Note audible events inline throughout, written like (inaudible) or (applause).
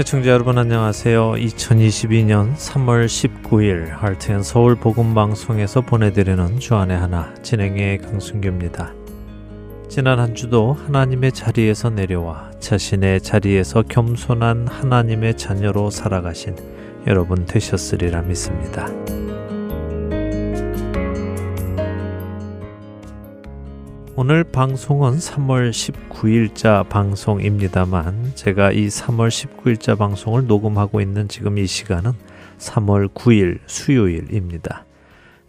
애청자 여러분 안녕하세요. 2022년 3월 19일 할트앤 서울 복음 방송에서 보내드리는 주안의 하나 진행의 강순규입니다. 지난 한 주도 하나님의 자리에서 내려와 자신의 자리에서 겸손한 하나님의 자녀로 살아가신 여러분 되셨으리라 믿습니다. 오늘 방송은 3월 19일자 방송입니다만 제가 이 3월 19일자 방송을 녹음하고 있는 지금 이 시간은 3월 9일 수요일입니다.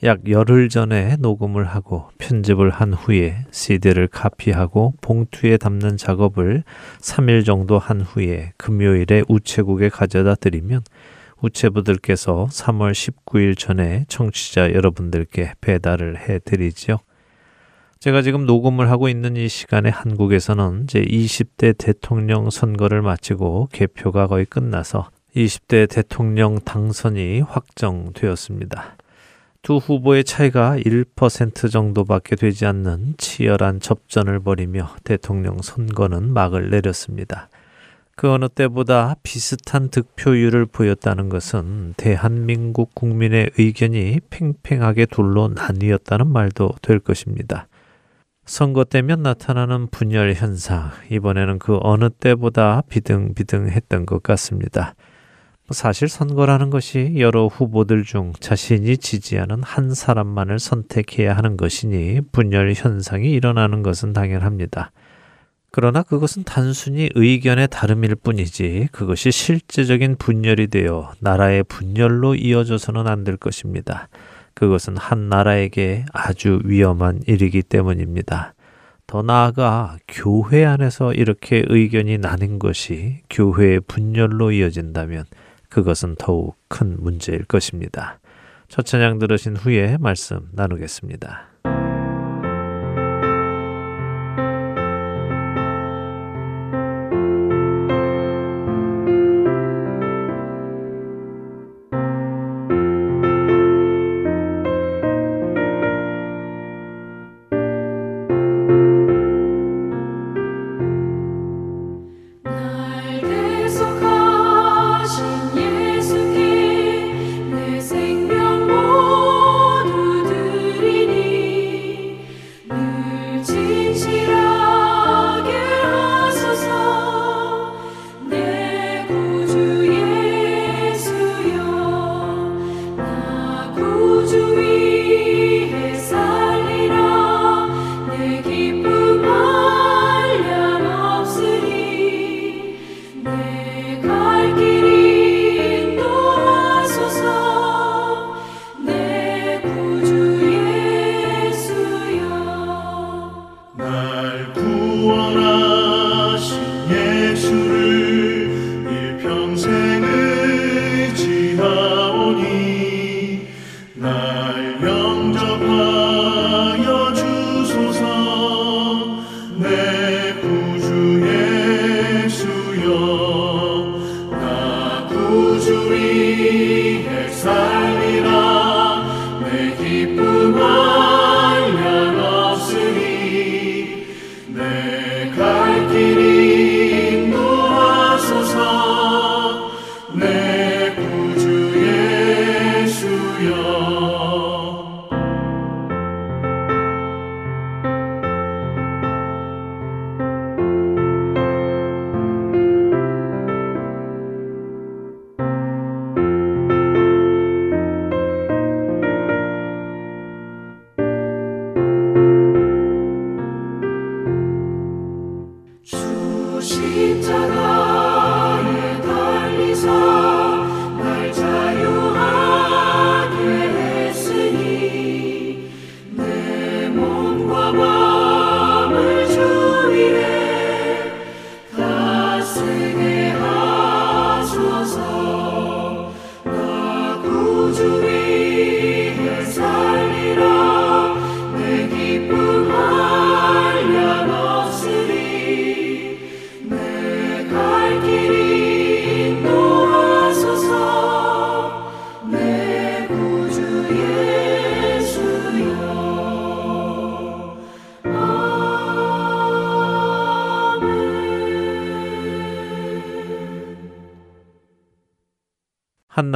약 열흘 전에 녹음을 하고 편집을 한 후에 CD를 카피하고 봉투에 담는 작업을 3일 정도 한 후에 금요일에 우체국에 가져다 드리면 우체부들께서 3월 19일 전에 청취자 여러분들께 배달을 해 드리죠. 제가 지금 녹음을 하고 있는 이 시간에 한국에서는 제 20대 대통령 선거를 마치고 개표가 거의 끝나서 20대 대통령 당선이 확정되었습니다. 두 후보의 차이가 1% 정도밖에 되지 않는 치열한 접전을 벌이며 대통령 선거는 막을 내렸습니다. 그 어느 때보다 비슷한 득표율을 보였다는 것은 대한민국 국민의 의견이 팽팽하게 둘로 나뉘었다는 말도 될 것입니다. 선거 때면 나타나는 분열 현상, 이번에는 그 어느 때보다 비등비등했던 것 같습니다. 뭐 사실 선거라는 것이 여러 후보들 중 자신이 지지하는 한 사람만을 선택해야 하는 것이니 분열 현상이 일어나는 것은 당연합니다. 그러나 그것은 단순히 의견의 다름일 뿐이지 그것이 실제적인 분열이 되어 나라의 분열로 이어져서는 안 될 것입니다. 그것은 한 나라에게 아주 위험한 일이기 때문입니다. 더 나아가 교회 안에서 이렇게 의견이 나는 것이 교회의 분열로 이어진다면 그것은 더욱 큰 문제일 것입니다. 첫 찬양 들으신 후에 말씀 나누겠습니다.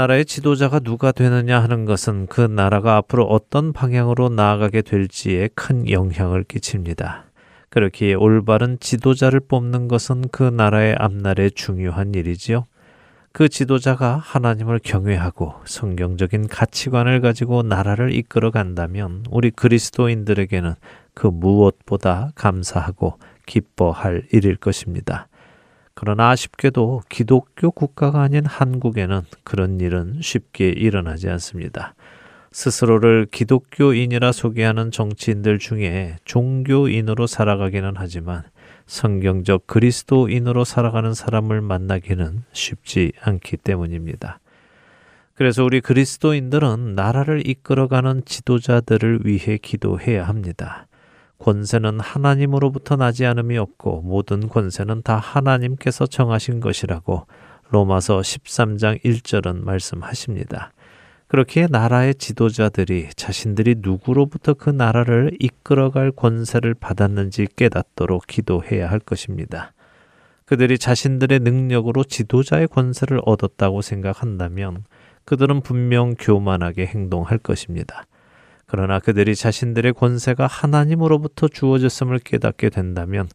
나라의 지도자가 누가 되느냐 하는 것은 그 나라가 앞으로 어떤 방향으로 나아가게 될지에 큰 영향을 끼칩니다. 그렇기에 올바른 지도자를 뽑는 것은 그 나라의 앞날에 중요한 일이지요. 그 지도자가 하나님을 경외하고 성경적인 가치관을 가지고 나라를 이끌어 간다면 우리 그리스도인들에게는 그 무엇보다 감사하고 기뻐할 일일 것입니다. 그러나 아쉽게도 기독교 국가가 아닌 한국에는 그런 일은 쉽게 일어나지 않습니다. 스스로를 기독교인이라 소개하는 정치인들 중에 종교인으로 살아가기는 하지만 성경적 그리스도인으로 살아가는 사람을 만나기는 쉽지 않기 때문입니다. 그래서 우리 그리스도인들은 나라를 이끌어가는 지도자들을 위해 기도해야 합니다. 권세는 하나님으로부터 나지 않음이 없고 모든 권세는 다 하나님께서 정하신 것이라고 로마서 13장 1절은 말씀하십니다. 그렇게 나라의 지도자들이 자신들이 누구로부터 그 나라를 이끌어갈 권세를 받았는지 깨닫도록 기도해야 할 것입니다. 그들이 자신들의 능력으로 지도자의 권세를 얻었다고 생각한다면 그들은 분명 교만하게 행동할 것입니다. 그러나 그들이 자신들의 권세가 하나님으로부터 주어졌음을 깨닫게 된다면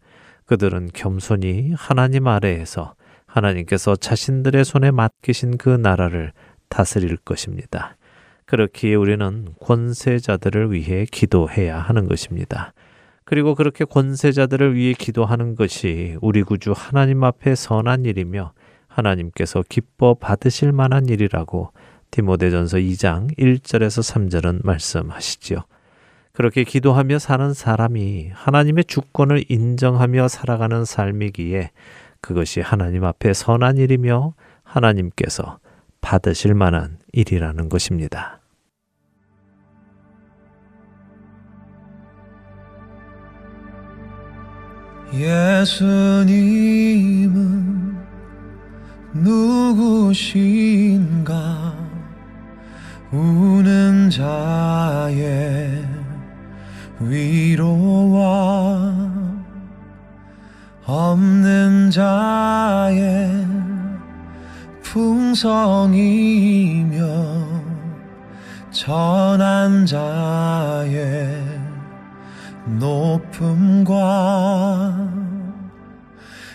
그들은 겸손히 하나님 아래에서 하나님께서 자신들의 손에 맡기신 그 나라를 다스릴 것입니다. 그렇기에 우리는 권세자들을 위해 기도해야 하는 것입니다. 그리고 그렇게 권세자들을 위해 기도하는 것이 우리 구주 하나님 앞에 선한 일이며 하나님께서 기뻐 받으실 만한 일이라고 디모데전서 2장 1절에서 3절은 말씀하시지요. 그렇게 기도하며 사는 사람이 하나님의 주권을 인정하며 살아가는 삶이기에 그것이 하나님 앞에 선한 일이며 하나님께서 받으실 만한 일이라는 것입니다. 예수님은 누구신가? 우는 자의 위로와 없는 자의 풍성이며 전한 자의 높음과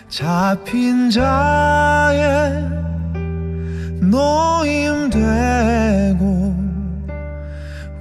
잡힌 자의 노임되고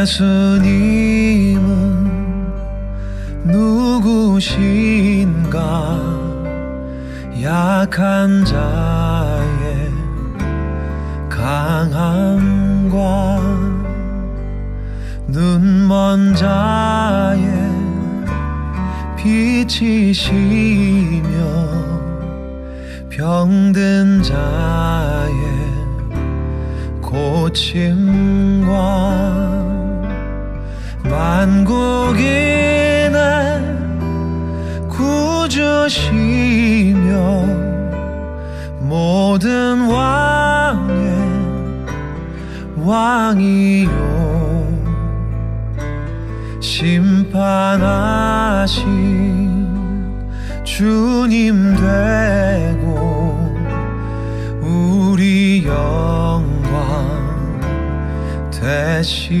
예수님은 누구신가? 약한 자의 강함과 눈먼 자의 빛이시며 병든 자의 고침과 만국인의 구주시며 모든 왕의 왕이요. 심판하신 주님 되고 우리 영광 대신에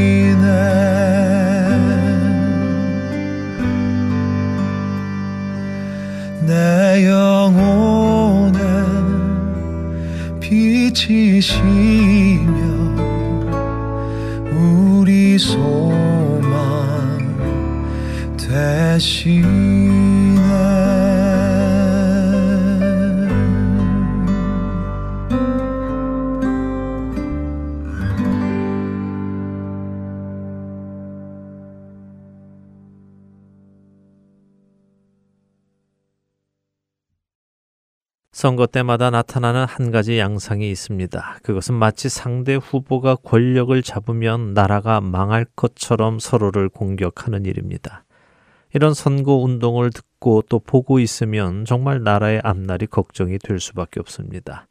이시며 우리 소망 대신 선거 때마다 나타나는 한 가지 양상이 있습니다. 그것은 마치 상대 후보가 권력을 잡으면 나라가 망할 것처럼 서로를 공격하는 일입니다. 이런 선거 운동을 듣고 또 보고 있으면 정말 나라의 앞날이 걱정이 될 수밖에 없습니다.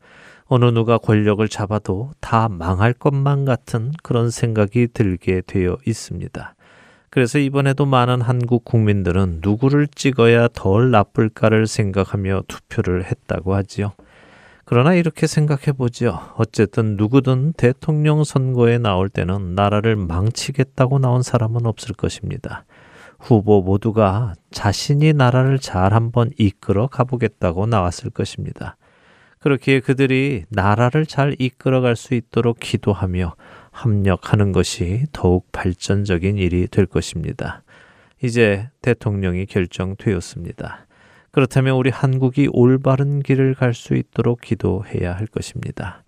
어느 누가 권력을 잡아도 다 망할 것만 같은 그런 생각이 들게 되어 있습니다. 그래서 이번에도 많은 한국 국민들은 누구를 찍어야 덜 나쁠까를 생각하며 투표를 했다고 하지요. 그러나 이렇게 생각해 보지요. 어쨌든 누구든 대통령 선거에 나올 때는 나라를 망치겠다고 나온 사람은 없을 것입니다. 후보 모두가 자신이 나라를 잘 한번 이끌어 가보겠다고 나왔을 것입니다. 그렇기에 그들이 나라를 잘 이끌어 갈 수 있도록 기도하며 합력하는 것이 더욱 발전적인 일이 될 것입니다. 이제 대통령이 결정되었습니다. 그렇다면 우리 한국이 올바른 길을 갈 수 있도록 기도해야 할 것입니다.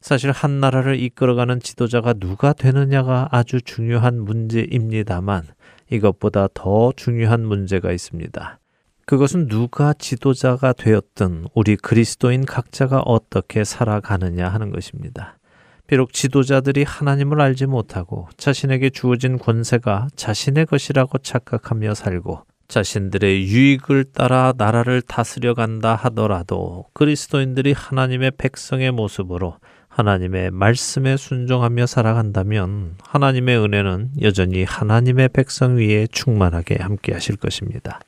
사실 한 나라를 이끌어가는 지도자가 누가 되느냐가 아주 중요한 문제입니다만 이것보다 더 중요한 문제가 있습니다. 그것은 누가 지도자가 되었든 우리 그리스도인 각자가 어떻게 살아가느냐 하는 것입니다. 비록 지도자들이 하나님을 알지 못하고 자신에게 주어진 권세가 자신의 것이라고 착각하며 살고 자신들의 유익을 따라 나라를 다스려 간다 하더라도 그리스도인들이 하나님의 백성의 모습으로 하나님의 말씀에 순종하며 살아간다면 하나님의 은혜는 여전히 하나님의 백성 위에 충만하게 함께 하실 것입니다.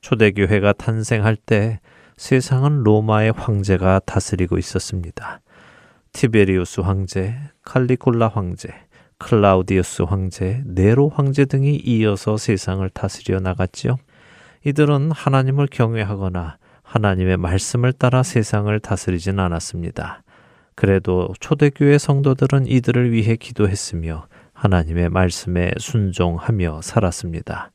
초대교회가 탄생할 때 세상은 로마의 황제가 다스리고 있었습니다. 티베리우스 황제, 칼리콜라 황제, 클라우디우스 황제, 네로 황제 등이 이어서 세상을 다스려 나갔지요. 이들은 하나님을 경외하거나 하나님의 말씀을 따라 세상을 다스리진 않았습니다. 그래도 초대교회 성도들은 이들을 위해 기도했으며 하나님의 말씀에 순종하며 살았습니다.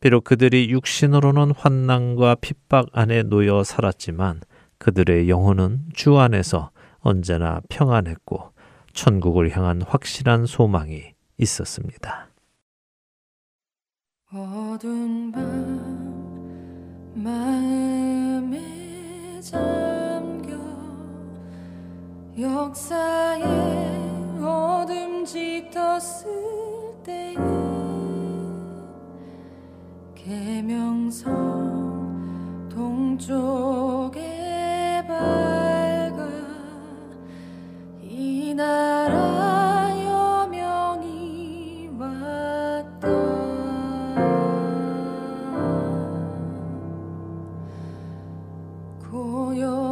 비록 그들이 육신으로는 환난과 핍박 안에 놓여 살았지만 그들의 영혼은 주 안에서 언제나 평안했고 천국을 향한 확실한 소망이 있었습니다. 어두운 밤 마음에 잠겨 역사의 어둠 짙었을 때에 계명성 동쪽에 밝아 이 나라 여명이 왔다 고요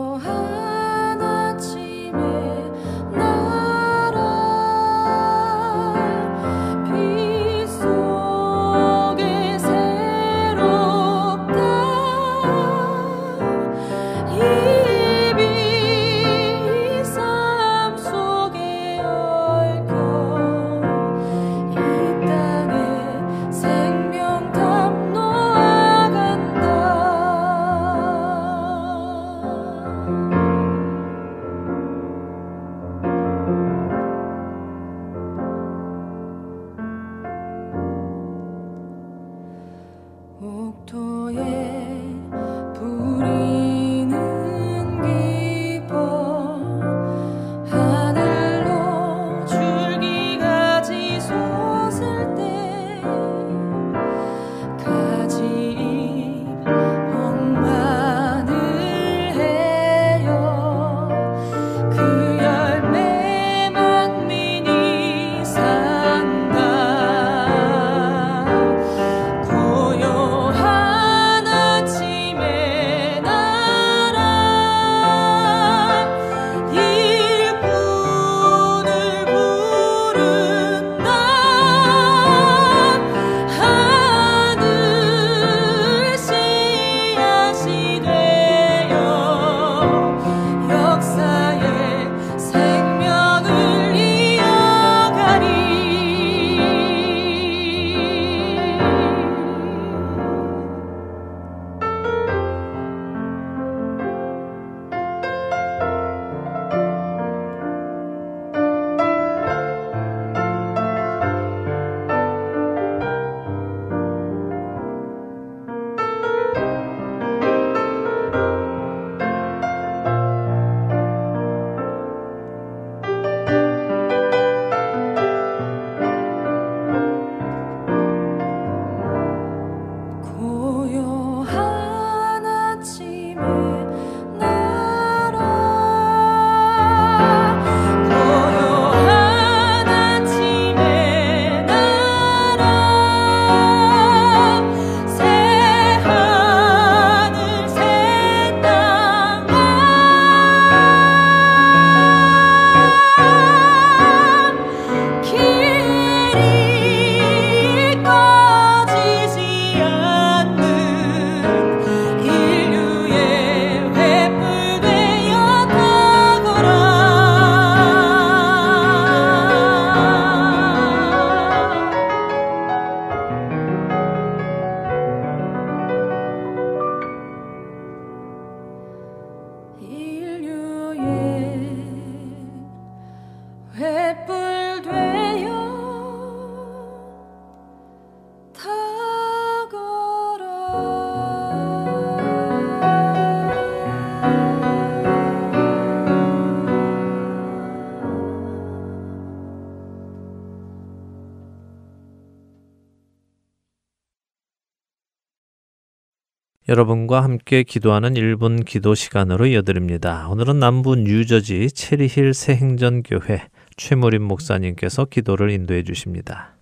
여러분과 함께 기도하는 1분 기도 시간으로 이어드립니다. 오늘은 남부 뉴저지 체리힐 새행전교회 최무림 목사님께서 기도를 인도해 주십니다.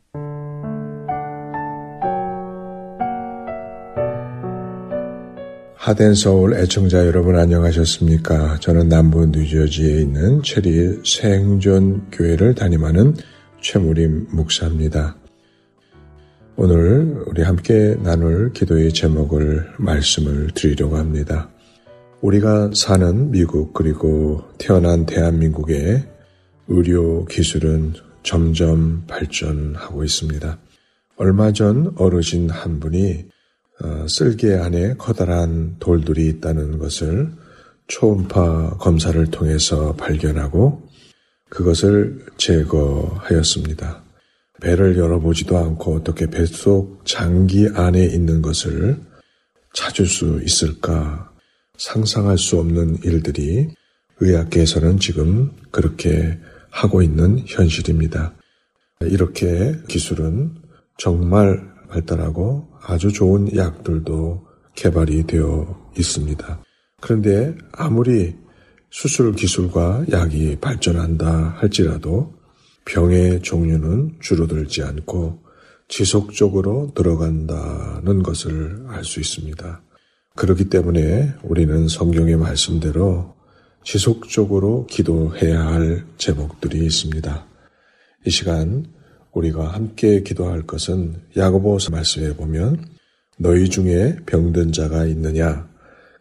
하덴 서울 애청자 여러분 안녕하셨습니까? 저는 남부 뉴저지에 있는 체리 새행전 교회를 담임하는 최무림 목사입니다. 오늘 우리 함께 나눌 기도의 제목을 말씀을 드리려고 합니다. 우리가 사는 미국 그리고 태어난 대한민국의 의료 기술은 점점 발전하고 있습니다. 얼마 전 어르신 한 분이 어, 쓸개 안에 커다란 돌들이 있다는 것을 초음파 검사를 통해서 발견하고 그것을 제거하였습니다. 배를 열어보지도 않고 어떻게 뱃속 장기 안에 있는 것을 찾을 수 있을까 상상할 수 없는 일들이 의학계에서는 지금 그렇게 하고 있는 현실입니다. 이렇게 기술은 정말 발달하고 아주 좋은 약들도 개발이 되어 있습니다. 그런데 아무리 수술 기술과 약이 발전한다 할지라도 병의 종류는 줄어들지 않고 지속적으로 들어간다는 것을 알 수 있습니다. 그렇기 때문에 우리는 성경의 말씀대로 지속적으로 기도해야 할 제목들이 있습니다. 이 시간 우리가 함께 기도할 것은 야고보서 말씀에 보면 너희 중에 병든 자가 있느냐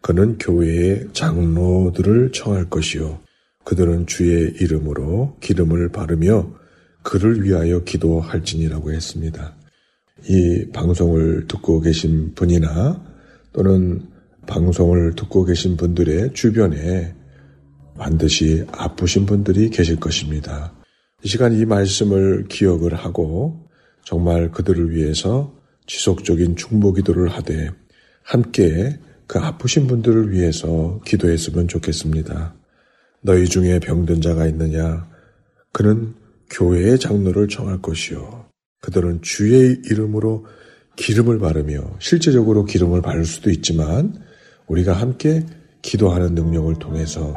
그는 교회의 장로들을 청할 것이요 그들은 주의 이름으로 기름을 바르며 그를 위하여 기도할지니라고 했습니다. 이 방송을 듣고 계신 분이나 또는 방송을 듣고 계신 분들의 주변에 반드시 아프신 분들이 계실 것입니다. 이 시간 이 말씀을 기억을 하고 정말 그들을 위해서 지속적인 중보 기도를 하되 함께 그 아프신 분들을 위해서 기도했으면 좋겠습니다. 너희 중에 병든 자가 있느냐? 그는 교회의 장로를 청할 것이요. 그들은 주의 이름으로 기름을 바르며 실제적으로 기름을 바를 수도 있지만 우리가 함께 기도하는 능력을 통해서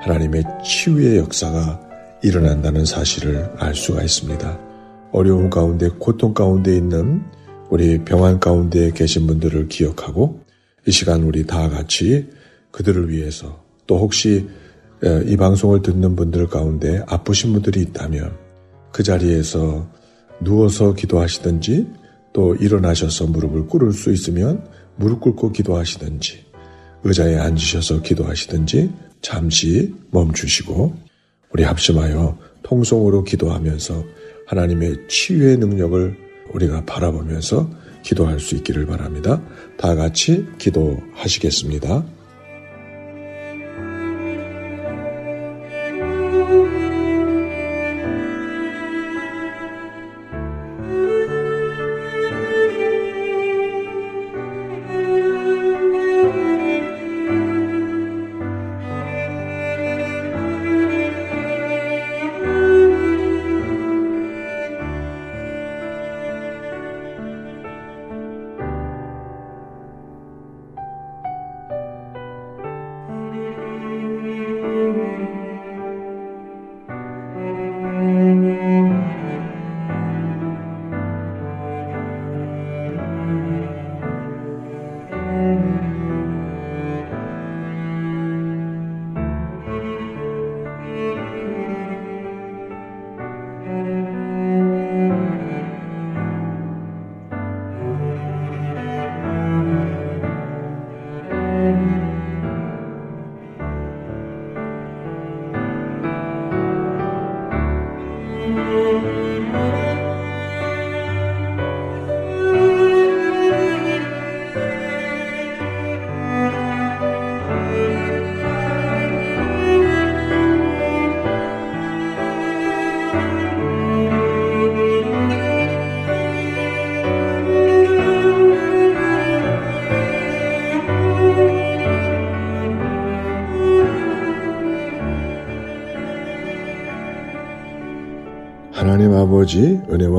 하나님의 치유의 역사가 일어난다는 사실을 알 수가 있습니다. 어려움 가운데 고통 가운데 있는 우리 병환 가운데 계신 분들을 기억하고 이 시간 우리 다 같이 그들을 위해서 또 혹시 이 방송을 듣는 분들 가운데 아프신 분들이 있다면 그 자리에서 누워서 기도하시든지 또 일어나셔서 무릎을 꿇을 수 있으면 무릎 꿇고 기도하시든지 의자에 앉으셔서 기도하시든지 잠시 멈추시고 우리 합심하여 통성으로 기도하면서 하나님의 치유의 능력을 우리가 바라보면서 기도할 수 있기를 바랍니다. 다 같이 기도하시겠습니다.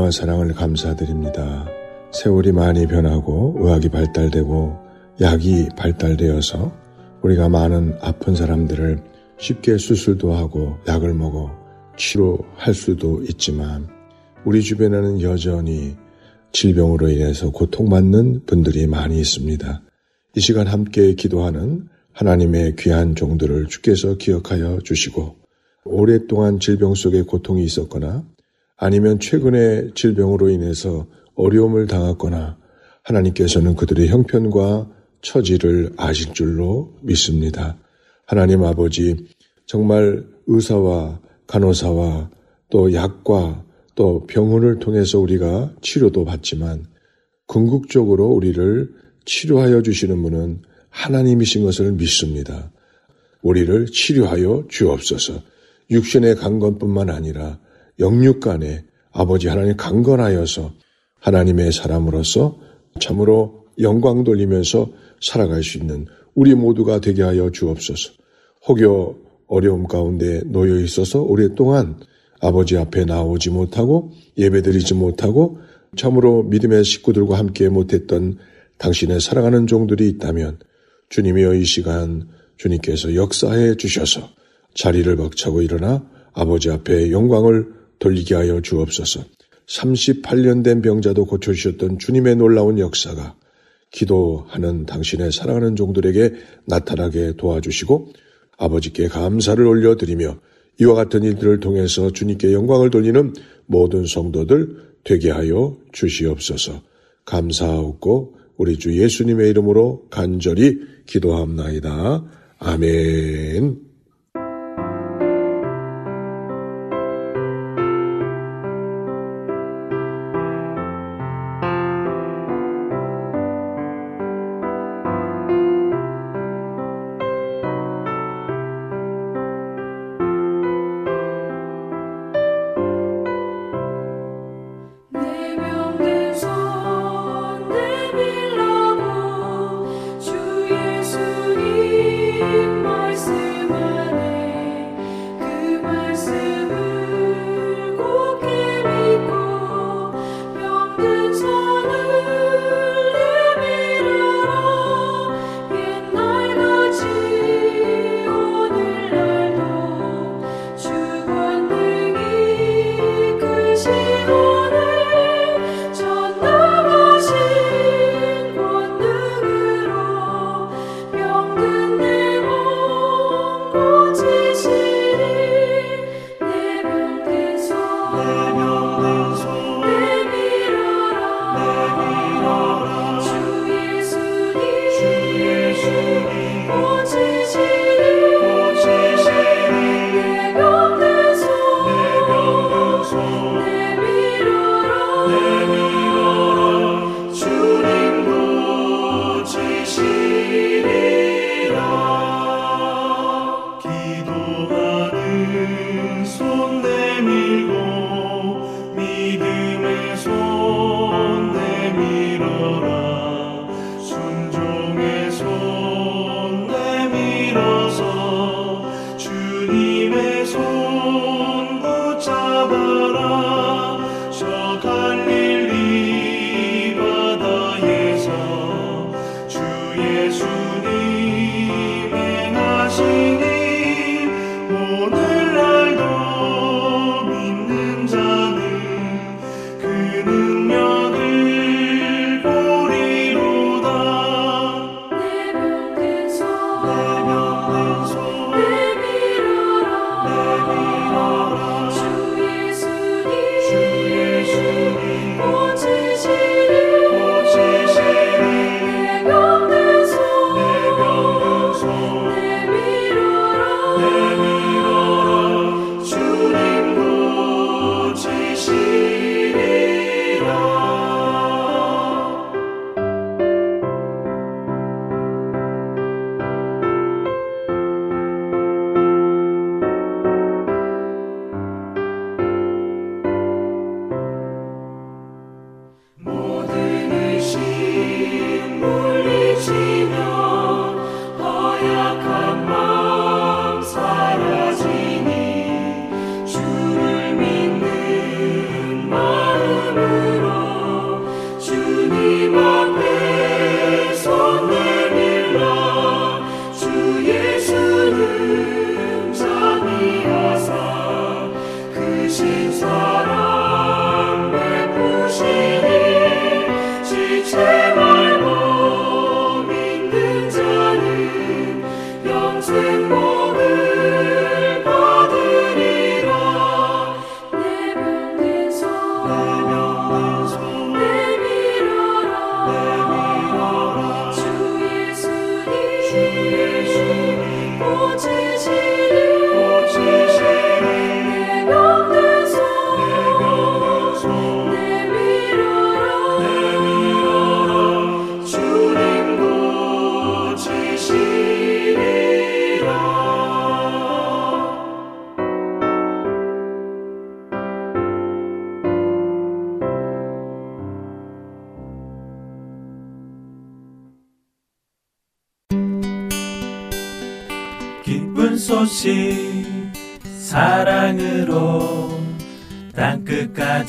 은혜와 사랑을 감사드립니다. 세월이 많이 변하고 의학이 발달되고 약이 발달되어서 우리가 많은 아픈 사람들을 쉽게 수술도 하고 약을 먹어 치료할 수도 있지만 우리 주변에는 여전히 질병으로 인해서 고통받는 분들이 많이 있습니다. 이 시간 함께 기도하는 하나님의 귀한 종들을 주께서 기억하여 주시고 오랫동안 질병 속에 고통이 있었거나 아니면 최근에 질병으로 인해서 어려움을 당했거나 하나님께서는 그들의 형편과 처지를 아실 줄로 믿습니다. 하나님 아버지 정말 의사와 간호사와 또 약과 또 병원을 통해서 우리가 치료도 받지만 궁극적으로 우리를 치료하여 주시는 분은 하나님이신 것을 믿습니다. 우리를 치료하여 주옵소서. 육신의 강건뿐만 아니라 영육 간에 아버지 하나님 강건하여서 하나님의 사람으로서 참으로 영광 돌리면서 살아갈 수 있는 우리 모두가 되게 하여 주옵소서. 혹여 어려움 가운데 놓여 있어서 오랫동안 아버지 앞에 나오지 못하고 예배드리지 못하고 참으로 믿음의 식구들과 함께 못했던 당신의 사랑하는 종들이 있다면 주님이여 이 시간 주님께서 역사해 주셔서 자리를 벅차고 일어나 아버지 앞에 영광을 돌리게 하여 주옵소서. 38년 된 병자도 고쳐주셨던 주님의 놀라운 역사가 기도하는 당신의 사랑하는 종들에게 나타나게 도와주시고 아버지께 감사를 올려드리며 이와 같은 일들을 통해서 주님께 영광을 돌리는 모든 성도들 되게 하여 주시옵소서. 감사하고 우리 주 예수님의 이름으로 간절히 기도합나이다. 아멘.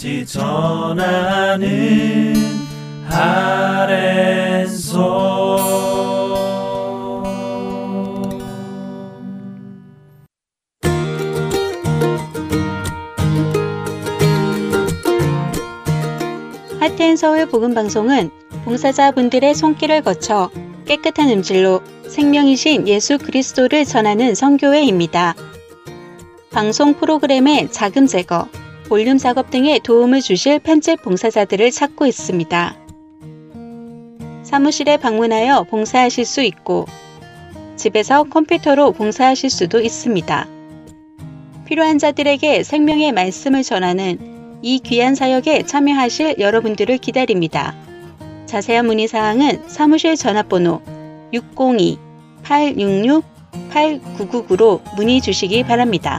땅끝까지 전하는 아랜소 하트앤 서울 복음 방송은 봉사자분들의 손길을 거쳐 깨끗한 음질로 생명이신 예수 그리스도를 전하는 선교회입니다. 방송 프로그램의 자금 제거, 볼륨 작업 등에 도움을 주실 편집 봉사자들을 찾고 있습니다. 사무실에 방문하여 봉사하실 수 있고 집에서 컴퓨터로 봉사하실 수도 있습니다. 필요한 자들에게 생명의 말씀을 전하는 이 귀한 사역에 참여하실 여러분들을 기다립니다. 자세한 문의 사항은 사무실 전화번호 602-866-8999로 문의 주시기 바랍니다.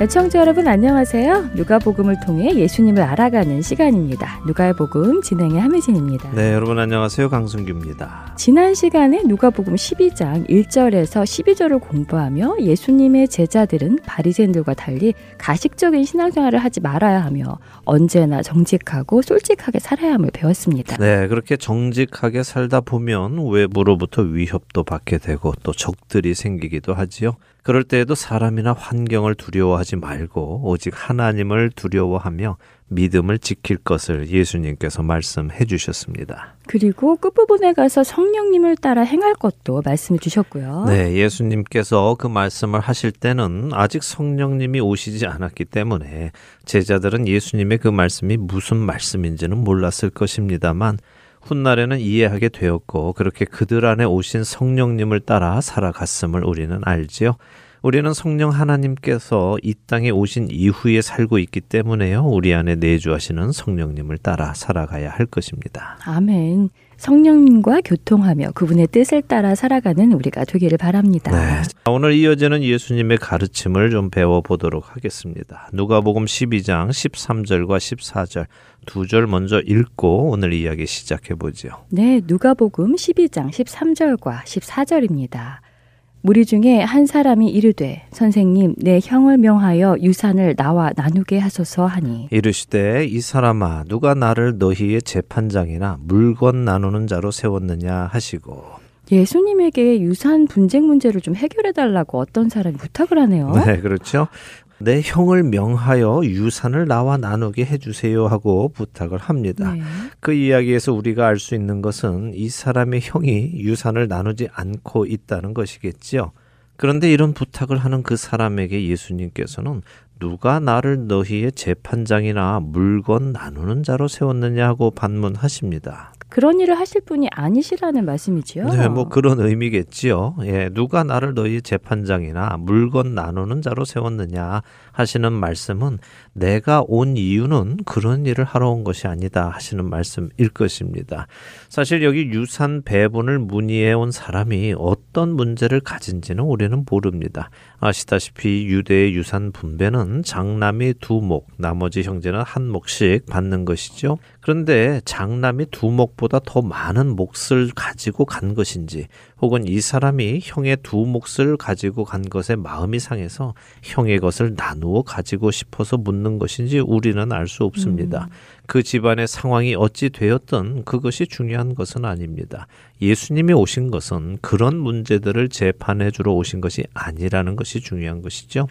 애청자 여러분 안녕하세요. 누가복음을 통해 예수님을 알아가는 시간입니다. 누가의 복음 진행의 함혜진입니다. 네, 여러분 안녕하세요. 강승규입니다. 지난 시간에 누가복음 12장 1절에서 12절을 공부하며 예수님의 제자들은 바리새인들과 달리 가식적인 신앙생활을 하지 말아야 하며 언제나 정직하고 솔직하게 살아야 함을 배웠습니다. 네, 그렇게 정직하게 살다 보면 외부로부터 위협도 받게 되고 또 적들이 생기기도 하지요. 그럴 때에도 사람이나 환경을 두려워하지 말고 오직 하나님을 두려워하며 믿음을 지킬 것을 예수님께서 말씀해 주셨습니다. 그리고 끝부분에 가서 성령님을 따라 행할 것도 말씀해 주셨고요. 네, 예수님께서 그 말씀을 하실 때는 아직 성령님이 오시지 않았기 때문에 제자들은 예수님의 그 말씀이 무슨 말씀인지는 몰랐을 것입니다만 훗날에는 이해하게 되었고 그렇게 그들 안에 오신 성령님을 따라 살아갔음을 우리는 알지요. 우리는 성령 하나님께서 이 땅에 오신 이후에 살고 있기 때문에요. 우리 안에 내주하시는 성령님을 따라 살아가야 할 것입니다. 아멘. 성령님과 교통하며 그분의 뜻을 따라 살아가는 우리가 되기를 바랍니다. 네. 자, 오늘 이어지는 예수님의 가르침을 좀 배워보도록 하겠습니다. 누가복음 12장 13절과 14절 두 절 먼저 읽고 오늘 이야기 시작해 보죠. 네, 누가복음 12장 13절과 14절입니다. 무리 중에 한 사람이 이르되 선생님 내 형을 명하여 유산을 나와 나누게 하소서 하니 이르시되 이 사람아 누가 나를 너희의 재판장이나 물건 나누는 자로 세웠느냐 하시고 예수님에게 유산 분쟁 문제를 좀 해결해 달라고 어떤 사람이 부탁을 하네요. 네 그렇죠. 내 형을 명하여 유산을 나와 나누게 해주세요 하고 부탁을 합니다. 네. 그 이야기에서 우리가 알 수 있는 것은 이 사람의 형이 유산을 나누지 않고 있다는 것이겠지요. 그런데 이런 부탁을 하는 그 사람에게 예수님께서는 누가 나를 너희의 재판장이나 물건 나누는 자로 세웠느냐 하고 반문하십니다. 그런 일을 하실 분이 아니시라는 말씀이지요. 네, 뭐 그런 의미겠지요. 예, 누가 나를 너희 재판장이나 물건 나누는 자로 세웠느냐 하시는 말씀은 내가 온 이유는 그런 일을 하러 온 것이 아니다 하시는 말씀일 것입니다. 사실 여기 유산 배분을 문의해 온 사람이 어떤 문제를 가진지는 우리는 모릅니다. 아시다시피 유대의 유산 분배는 장남이 두 목, 나머지 형제는 한 목씩 받는 것이죠. 그런데 장남이 두 목보다 더 많은 몫을 가지고 간 것인지 혹은 이 사람이 형의 두 몫을 가지고 간 것에 마음이 상해서 형의 것을 나누어 가지고 싶어서 묻는 것인지 우리는 알 수 없습니다. 그 집안의 상황이 어찌 되었든 그것이 중요한 것은 아닙니다. 예수님이 오신 것은 그런 문제들을 재판해 주러 오신 것이 아니라는 것이 중요한 것이죠.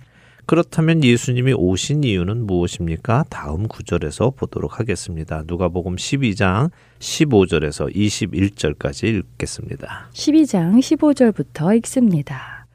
그렇다면 예수님이 오신 이유는 무엇입니까? 다음 구절에서 보도록 하겠습니다. 누가복음 12장 15절에서 21절까지 읽겠습니다. 12장 15절부터 읽습니다.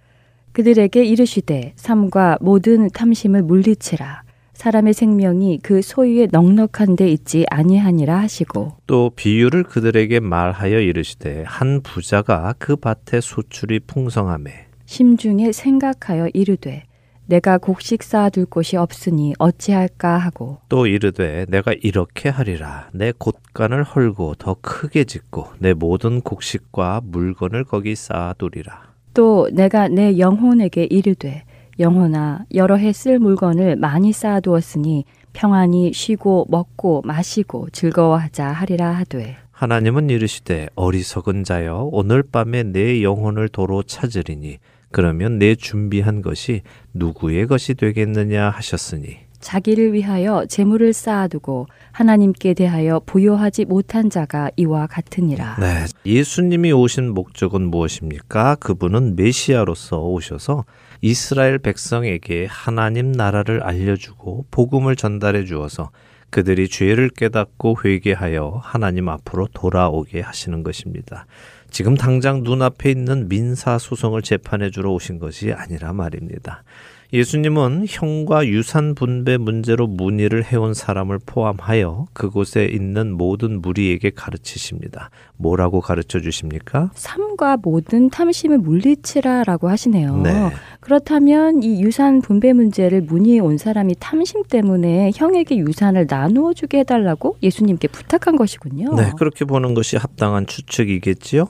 그들에게 이르시되 삶과 모든 탐심을 물리치라. 사람의 생명이 그 소유에 넉넉한 데 있지 아니하니라 하시고 또 비유를 그들에게 말하여 이르시되 한 부자가 그 밭에 소출이 풍성함에 심중에 생각하여 이르되 내가 곡식 쌓아둘 곳이 없으니 어찌할까 하고 또 이르되 내가 이렇게 하리라. 내 곳간을 헐고 더 크게 짓고 내 모든 곡식과 물건을 거기 쌓아두리라. 또 내가 내 영혼에게 이르되 영혼아 여러 해 쓸 물건을 많이 쌓아두었으니 평안히 쉬고 먹고 마시고 즐거워하자 하리라 하되. 하나님은 이르시되 어리석은 자여 오늘 밤에 내 영혼을 도로 찾으리니 그러면 내 준비한 것이 누구의 것이 되겠느냐 하셨으니 자기를 위하여 재물을 쌓아두고 하나님께 대하여 부요하지 못한 자가 이와 같으니라. 네, 예수님이 오신 목적은 무엇입니까? 그분은 메시아로서 오셔서 이스라엘 백성에게 하나님 나라를 알려주고 복음을 전달해 주어서 그들이 죄를 깨닫고 회개하여 하나님 앞으로 돌아오게 하시는 것입니다. 지금 당장 눈앞에 있는 민사 소송을 재판해 주러 오신 것이 아니라 말입니다. 예수님은 형과 유산 분배 문제로 문의를 해온 사람을 포함하여 그곳에 있는 모든 무리에게 가르치십니다. 뭐라고 가르쳐 주십니까? 삶과 모든 탐심을 물리치라라고 하시네요. 네. 그렇다면 이 유산 분배 문제를 문의해 온 사람이 탐심 때문에 형에게 유산을 나누어 주게 해달라고 예수님께 부탁한 것이군요. 네, 그렇게 보는 것이 합당한 추측이겠지요.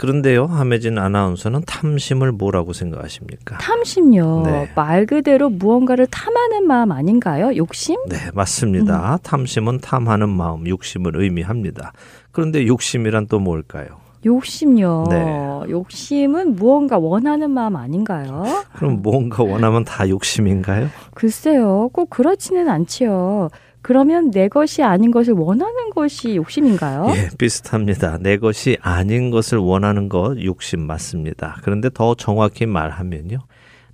그런데요, 함혜진 아나운서는 탐심을 뭐라고 생각하십니까? 탐심요. 네. 말 그대로 무언가를 탐하는 마음 아닌가요? 욕심? 네, 맞습니다. 탐심은 탐하는 마음, 욕심을 의미합니다. 그런데 욕심이란 또 뭘까요? 욕심요. 네. 욕심은 무언가 원하는 마음 아닌가요? 그럼 뭔가 원하면 다 욕심인가요? 글쎄요. 꼭 그렇지는 않지요. 그러면 내 것이 아닌 것을 원하는 것이 욕심인가요? 예, 비슷합니다. 내 것이 아닌 것을 원하는 것 욕심 맞습니다. 그런데 더 정확히 말하면요.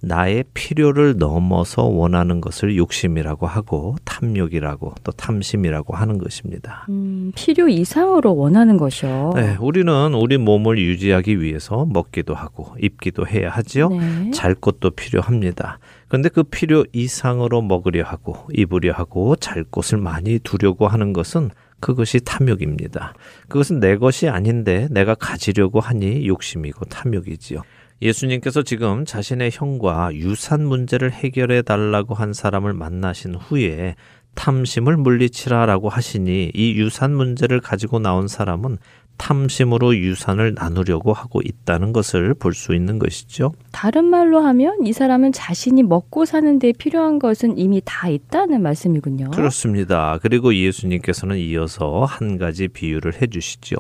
나의 필요를 넘어서 원하는 것을 욕심이라고 하고 탐욕이라고 또 탐심이라고 하는 것입니다. 음, 필요 이상으로 원하는 것이요. 네, 우리는 우리 몸을 유지하기 위해서 먹기도 하고 입기도 해야 하지요. 네. 잘 것도 필요합니다. 그런데 그 필요 이상으로 먹으려 하고 입으려 하고 잘 것을 많이 두려고 하는 것은 그것이 탐욕입니다. 그것은 내 것이 아닌데 내가 가지려고 하니 욕심이고 탐욕이지요. 예수님께서 지금 자신의 형과 유산 문제를 해결해 달라고 한 사람을 만나신 후에 탐심을 물리치라라고 하시니 이 유산 문제를 가지고 나온 사람은 탐심으로 유산을 나누려고 하고 있다는 것을 볼 수 있는 것이죠. 다른 말로 하면 이 사람은 자신이 먹고 사는 데 필요한 것은 이미 다 있다는 말씀이군요. 그렇습니다. 그리고 예수님께서는 이어서 한 가지 비유를 해 주시죠.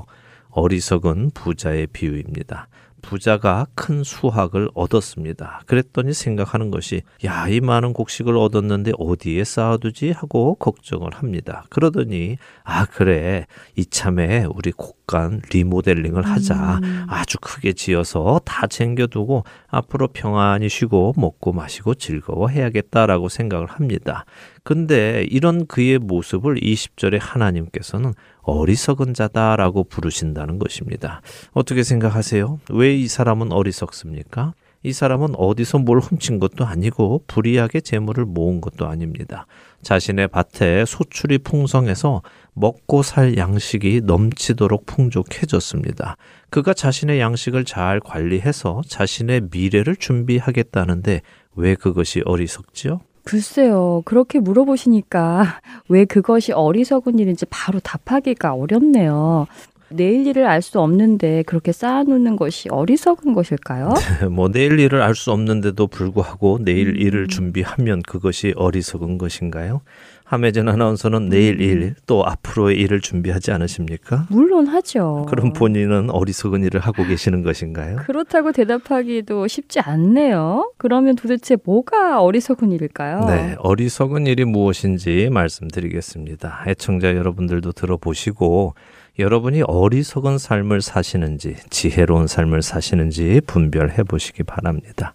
어리석은 부자의 비유입니다. 부자가 큰 수확을 얻었습니다. 그랬더니 생각하는 것이 야, 이 많은 곡식을 얻었는데 어디에 쌓아두지 하고 걱정을 합니다. 그러더니 아, 그래. 이참에 우리 곡간 리모델링을 하자. 아주 크게 지어서 다 챙겨두고 앞으로 평안히 쉬고 먹고 마시고 즐거워해야겠다라고 생각을 합니다. 근데 이런 그의 모습을 20절에 하나님께서는 어리석은 자다라고 부르신다는 것입니다. 어떻게 생각하세요? 왜 이 사람은 어리석습니까? 이 사람은 어디서 뭘 훔친 것도 아니고 불이하게 재물을 모은 것도 아닙니다. 자신의 밭에 소출이 풍성해서 먹고 살 양식이 넘치도록 풍족해졌습니다. 그가 자신의 양식을 잘 관리해서 자신의 미래를 준비하겠다는데 왜 그것이 어리석지요? 글쎄요. 그렇게 물어보시니까 (laughs) 왜 그것이 어리석은 일인지 바로 답하기가 어렵네요. 내일 일을 알 수 없는데 그렇게 쌓아놓는 것이 어리석은 것일까요? (laughs) 뭐 내일 일을 알 수 없는데도 불구하고 내일 일을 준비하면 그것이 어리석은 것인가요? 함혜진 아나운서는 내일 일 또 앞으로의 일을 준비하지 않으십니까? 물론 하죠. 그럼 본인은 어리석은 일을 하고 계시는 것인가요? 그렇다고 대답하기도 쉽지 않네요. 그러면 도대체 뭐가 어리석은 일일까요? 네, 어리석은 일이 무엇인지 말씀드리겠습니다. 애청자 여러분들도 들어보시고 여러분이 어리석은 삶을 사시는지 지혜로운 삶을 사시는지 분별해 보시기 바랍니다.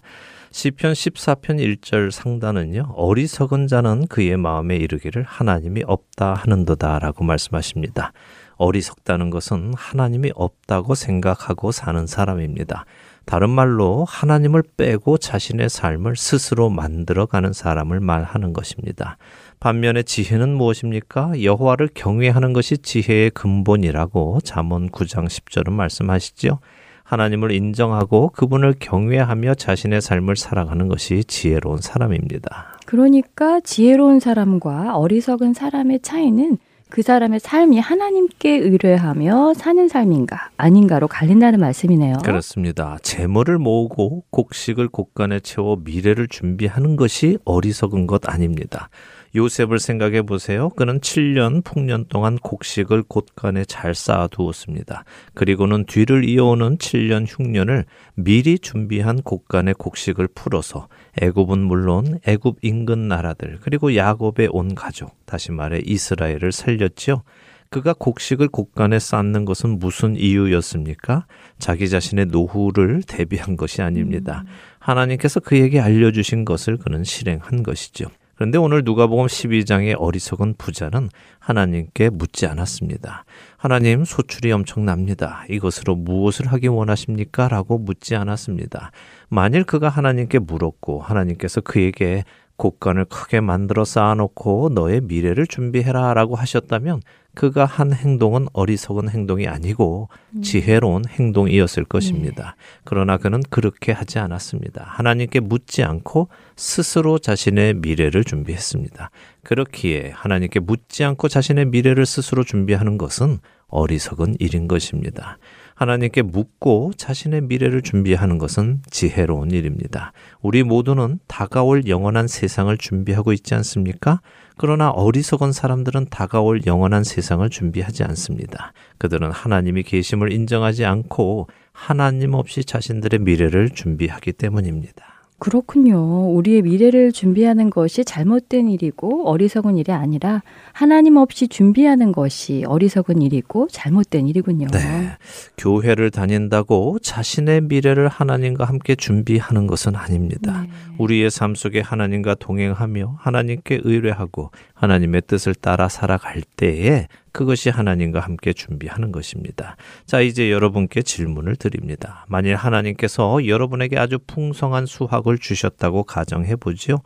시편 14편 1절 상단은요. 어리석은 자는 그의 마음에 이르기를 하나님이 없다 하는도다라고 말씀하십니다. 어리석다는 것은 하나님이 없다고 생각하고 사는 사람입니다. 다른 말로 하나님을 빼고 자신의 삶을 스스로 만들어가는 사람을 말하는 것입니다. 반면에 지혜는 무엇입니까? 여호와를 경외하는 것이 지혜의 근본이라고 잠언 9장 10절은 말씀하시죠. 하나님을 인정하고 그분을 경외하며 자신의 삶을 살아가는 것이 지혜로운 사람입니다. 그러니까 지혜로운 사람과 어리석은 사람의 차이는 그 사람의 삶이 하나님께 의뢰하며 사는 삶인가 아닌가로 갈린다는 말씀이네요. 그렇습니다. 재물을 모으고 곡식을 곡간에 채워 미래를 준비하는 것이 어리석은 것 아닙니다. 요셉을 생각해 보세요. 그는 7년 풍년 동안 곡식을 곳간에 잘 쌓아두었습니다. 그리고는 뒤를 이어오는 7년 흉년을 미리 준비한 곡간에 곡식을 풀어서 애굽은 물론 애굽 인근 나라들 그리고 야곱의 온 가족 다시 말해 이스라엘을 살렸지요. 그가 곡식을 곡간에 쌓는 것은 무슨 이유였습니까? 자기 자신의 노후를 대비한 것이 아닙니다. 하나님께서 그에게 알려주신 것을 그는 실행한 것이죠. 그런데 오늘 누가복음 12장의 어리석은 부자는 하나님께 묻지 않았습니다. 하나님 소출이 엄청납니다. 이것으로 무엇을 하기 원하십니까? 라고 묻지 않았습니다. 만일 그가 하나님께 물었고 하나님께서 그에게 곡간을 크게 만들어 쌓아놓고 너의 미래를 준비해라 라고 하셨다면 그가 한 행동은 어리석은 행동이 아니고 지혜로운 행동이었을 것입니다. 그러나 그는 그렇게 하지 않았습니다. 하나님께 묻지 않고 스스로 자신의 미래를 준비했습니다. 그렇기에 하나님께 묻지 않고 자신의 미래를 스스로 준비하는 것은 어리석은 일인 것입니다. 하나님께 묻고 자신의 미래를 준비하는 것은 지혜로운 일입니다. 우리 모두는 다가올 영원한 세상을 준비하고 있지 않습니까? 그러나 어리석은 사람들은 다가올 영원한 세상을 준비하지 않습니다. 그들은 하나님이 계심을 인정하지 않고 하나님 없이 자신들의 미래를 준비하기 때문입니다. 그렇군요. 우리의 미래를 준비하는 것이 잘못된 일이고 어리석은 일이 아니라 하나님 없이 준비하는 것이 어리석은 일이고 잘못된 일이군요. 네. 교회를 다닌다고 자신의 미래를 하나님과 함께 준비하는 것은 아닙니다. 네. 우리의 삶 속에 하나님과 동행하며 하나님께 의뢰하고 하나님의 뜻을 따라 살아갈 때에 그것이 하나님과 함께 준비하는 것입니다. 자, 이제 여러분께 질문을 드립니다. 만일 하나님께서 여러분에게 아주 풍성한 수확을 주셨다고 가정해 보지요.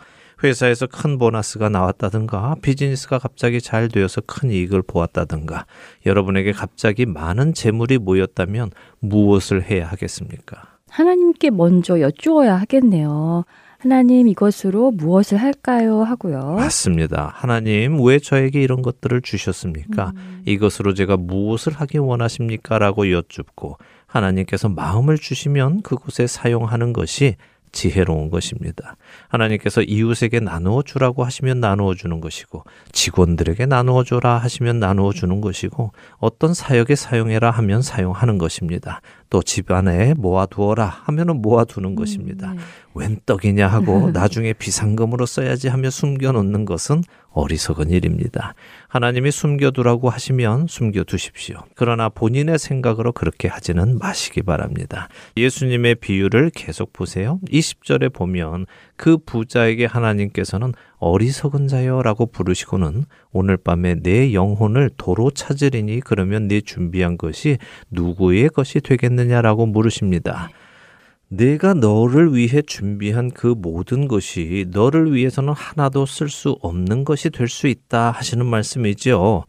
회사에서 큰 보너스가 나왔다든가 비즈니스가 갑자기 잘 되어서 큰 이익을 보았다든가 여러분에게 갑자기 많은 재물이 모였다면 무엇을 해야 하겠습니까? 하나님께 먼저 여쭈어야 하겠네요. 하나님 이것으로 무엇을 할까요? 하고요. 맞습니다. 하나님, 왜 저에게 이런 것들을 주셨습니까? 이것으로 제가 무엇을 하기 원하십니까? 라고 여쭙고 하나님께서 마음을 주시면 그곳에 사용하는 것이 지혜로운 것입니다. 하나님께서 이웃에게 나누어 주라고 하시면 나누어 주는 것이고 직원들에게 나누어 줘라 하시면 나누어 주는 것이고 어떤 사역에 사용해라 하면 사용하는 것입니다. 또 집안에 모아두어라 하면은 모아두는 것입니다. 네. 웬 떡이냐 하고 (laughs) 나중에 비상금으로 써야지 하며 숨겨놓는 것은 어리석은 일입니다. 하나님이 숨겨두라고 하시면 숨겨두십시오. 그러나 본인의 생각으로 그렇게 하지는 마시기 바랍니다. 예수님의 비유를 계속 보세요. 20절에 보면 그 부자에게 하나님께서는 어리석은 자여라고 부르시고는 오늘 밤에 내 영혼을 도로 찾으리니 그러면 네 준비한 것이 누구의 것이 되겠느냐라고 물으십니다. 내가 너를 위해 준비한 그 모든 것이 너를 위해서는 하나도 쓸 수 없는 것이 될 수 있다 하시는 말씀이지요.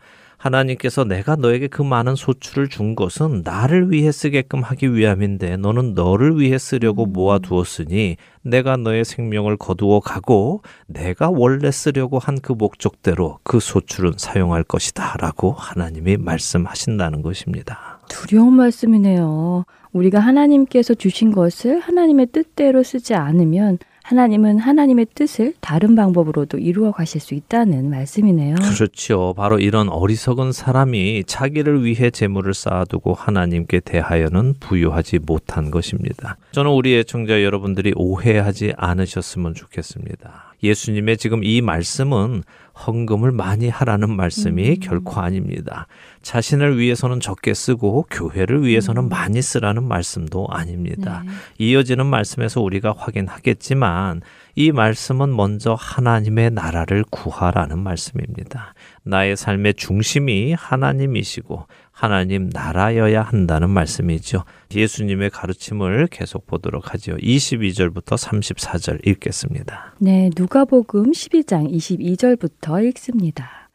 하나님께서 내가 너에게 그 많은 소출을 준 것은 나를 위해 쓰게끔 하기 위함인데 너는 너를 위해 쓰려고 모아두었으니 내가 너의 생명을 거두어 가고 내가 원래 쓰려고 한 그 목적대로 그 소출은 사용할 것이다 라고 하나님이 말씀하신다는 것입니다. 두려운 말씀이네요. 우리가 하나님께서 주신 것을 하나님의 뜻대로 쓰지 않으면 하나님은 하나님의 뜻을 다른 방법으로도 이루어 가실 수 있다는 말씀이네요. 그렇죠. 바로 이런 어리석은 사람이 자기를 위해 재물을 쌓아두고 하나님께 대하여는 부유하지 못한 것입니다. 저는 우리 애청자 여러분들이 오해하지 않으셨으면 좋겠습니다. 예수님의 지금 이 말씀은 헌금을 많이 하라는 말씀이 결코 아닙니다. 자신을 위해서는 적게 쓰고 교회를 위해서는 많이 쓰라는 말씀도 아닙니다. 이어지는 말씀에서 우리가 확인하겠지만 이 말씀은 먼저 하나님의 나라를 구하라는 말씀입니다. 나의 삶의 중심이 하나님이시고 하나님 나라여야 한다는 말씀이죠. 예수님의 가르침을 계속 보도록 하죠. 22절부터 34절 읽겠습니다. 네, 누가복음 12장 22절부터 읽습니다.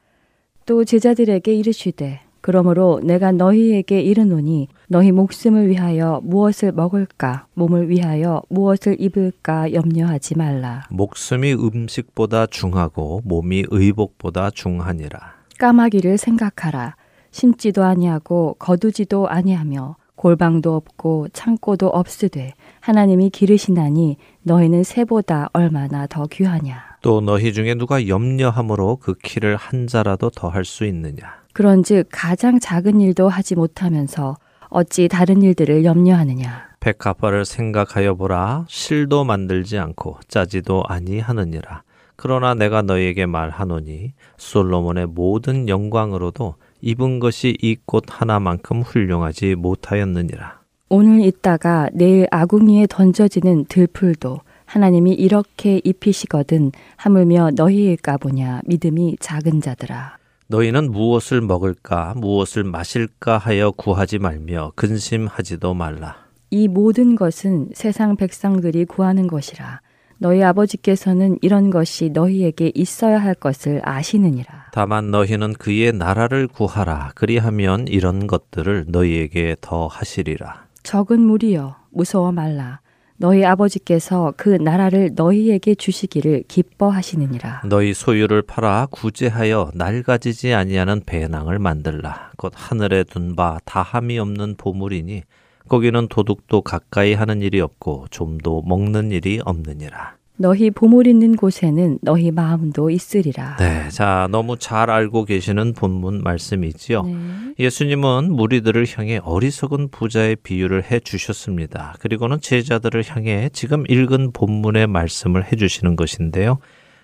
또 제자들에게 이르시되 그러므로 내가 너희에게 이르노니 너희 목숨을 위하여 무엇을 먹을까, 몸을 위하여 무엇을 입을까 염려하지 말라. 목숨이 음식보다 중하고 몸이 의복보다 중하니라. 까마귀를 생각하라. 심지도 아니하고 거두지도 아니하며 골방도 없고 창고도 없으되 하나님이 기르시나니 너희는 새보다 얼마나 더 귀하냐. 또 너희 중에 누가 염려함으로 그 키를 한 자라도 더할 수 있느냐. 그런즉 가장 작은 일도 하지 못하면서 어찌 다른 일들을 염려하느냐. 백합화를 생각하여 보라. 실도 만들지 않고 짜지도 아니하느니라. 그러나 내가 너희에게 말하노니 솔로몬의 모든 영광으로도 입은 것이 이 꽃 하나만큼 훌륭하지 못하였느니라. 오늘 있다가 내일 아궁이에 던져지는 들풀도 하나님이 이렇게 입히시거든 하물며 너희일까 보냐 믿음이 작은 자들아. 너희는 무엇을 먹을까 무엇을 마실까 하여 구하지 말며 근심하지도 말라. 이 모든 것은 세상 백성들이 구하는 것이라. 너희 아버지께서는 이런 것이 너희에게 있어야 할 것을 아시느니라. 다만 너희는 그의 나라를 구하라. 그리하면 이런 것들을 너희에게 더 하시리라. 적은 무리여 무서워 말라. 너희 아버지께서 그 나라를 너희에게 주시기를 기뻐하시느니라. 너희 소유를 팔아 구제하여 낡아지지 아니하는 배낭을 만들라. 곧 하늘에 둔 바 다함이 없는 보물이니 거기는 도둑도 가까이 하는 일이 없고 좀도 먹는 일이 없느니라. 너희 보물 있는 곳에는 너희 마음도 있으리라. 네, 자 너무 잘 알고 계시는 본문 말씀이지요. 네. 예수님은 무리들을 향해 어리석은 부자의 비유를 해 주셨습니다. 그리고는 제자들을 향해 지금 읽은 본문의 말씀을 해 주시는 것인데요.